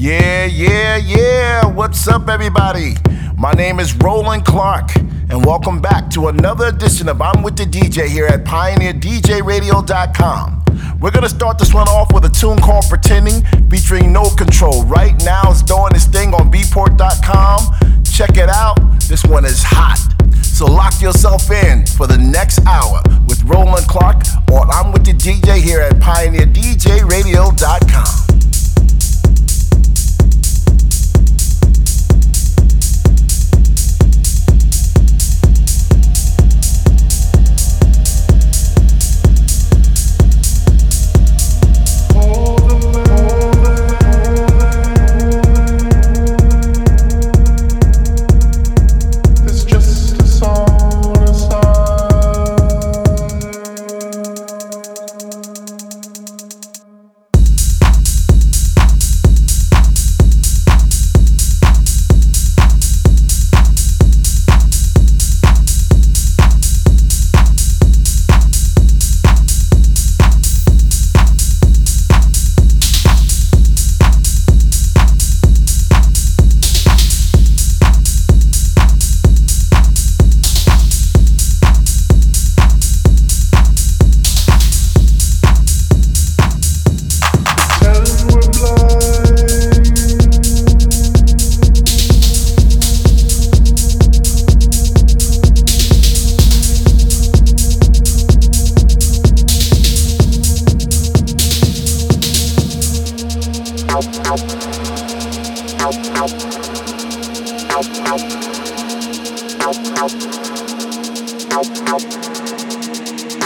Yeah, yeah, yeah. What's up, everybody? My name is Roland Clark, and welcome back to another edition of I'm with the DJ here at PioneerDJRadio.com. We're gonna start this one off with a tune called Pretending featuring No Control. Right now, it's doing its thing on Beatport.com. Check it out. This one is hot. So lock yourself in for the next hour with Roland Clark on I'm with the DJ here at PioneerDJRadio.com.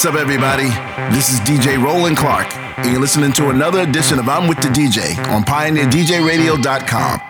What's up, everybody? This is DJ Roland Clark, and you're listening to another edition of I'm with the DJ on PioneerDJRadio.com.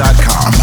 Music.com.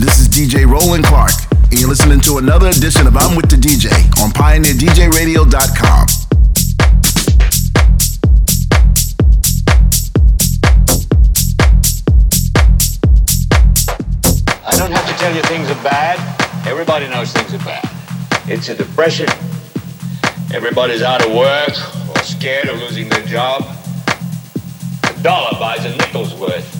This is DJ Roland Clark, and you're listening to another edition of I'm with the DJ on PioneerDJRadio.com. I don't have to tell you things are bad. Everybody knows things are bad. It's a depression. Everybody's out of work or scared of losing their job. A dollar buys a nickel's worth.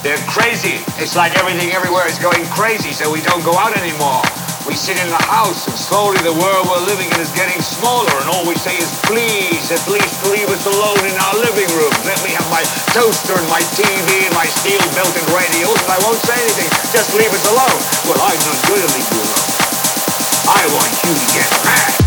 They're crazy. It's like everything everywhere is going crazy, so we don't go out anymore. We sit in the house, and slowly the world we're living in is getting smaller, and all we say is, please, uh, at least leave us alone in our living room. Let me have my toaster and my TV and my steel built-in radios, and I won't say anything. Just leave us alone. Well, I'm not going to leave you alone. I want you to get mad.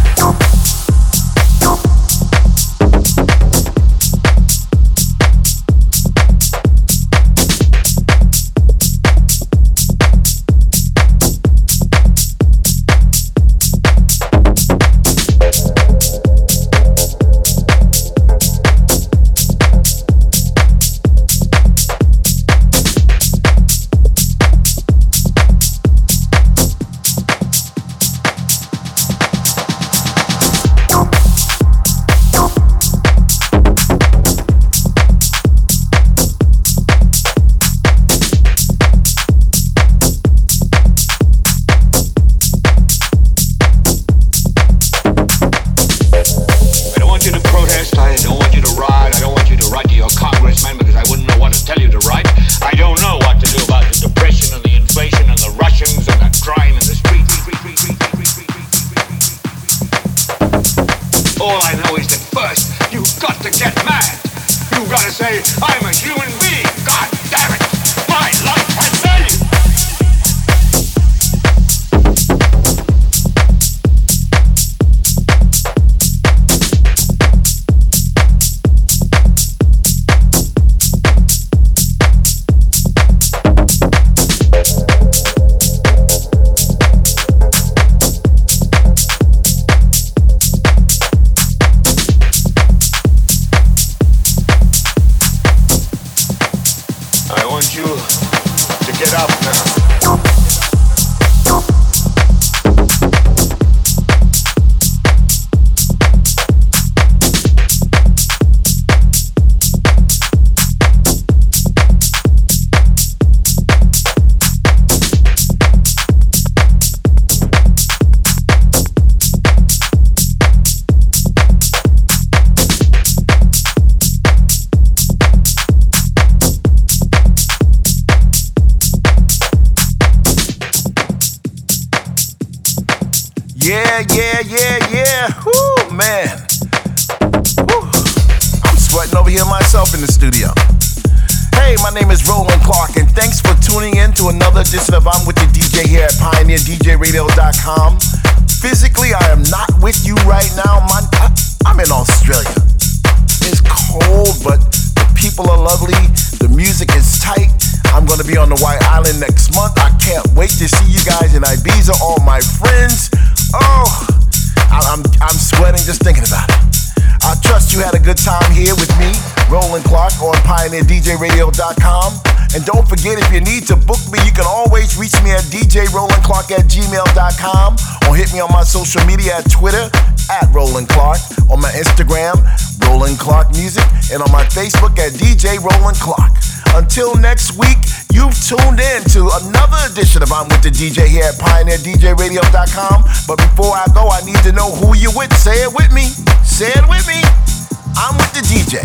The music is tight. I'm gonna be on the White Island next month. I can't wait to see you guys in Ibiza, all my friends. Oh, I'm, I'm sweating just thinking about it social media at Twitter at Roland Clark, on my Instagram, Roland Clark Music, and on my Facebook at DJ Roland Clark. Until next week, you've tuned in to another edition of I'm with the DJ here at PioneerDJRadio.com. But before I go, I need to know who you're with. Say it with me. Say it with me. I'm with the DJ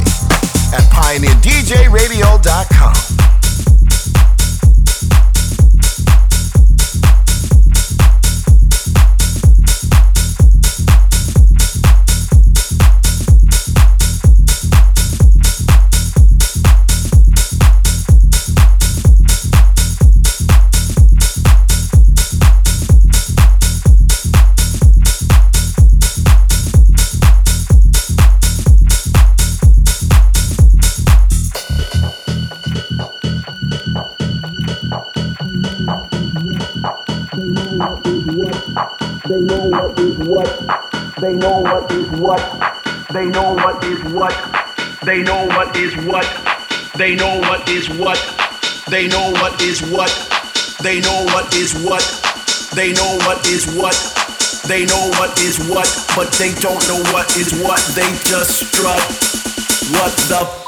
at PioneerDJRadio.com. what. They know what is what. They know what is what. They know what is what. They know what is what. They know what is what. They know what is what. They know what is what. They know what is what, but they don't know what is what. They just strut. What the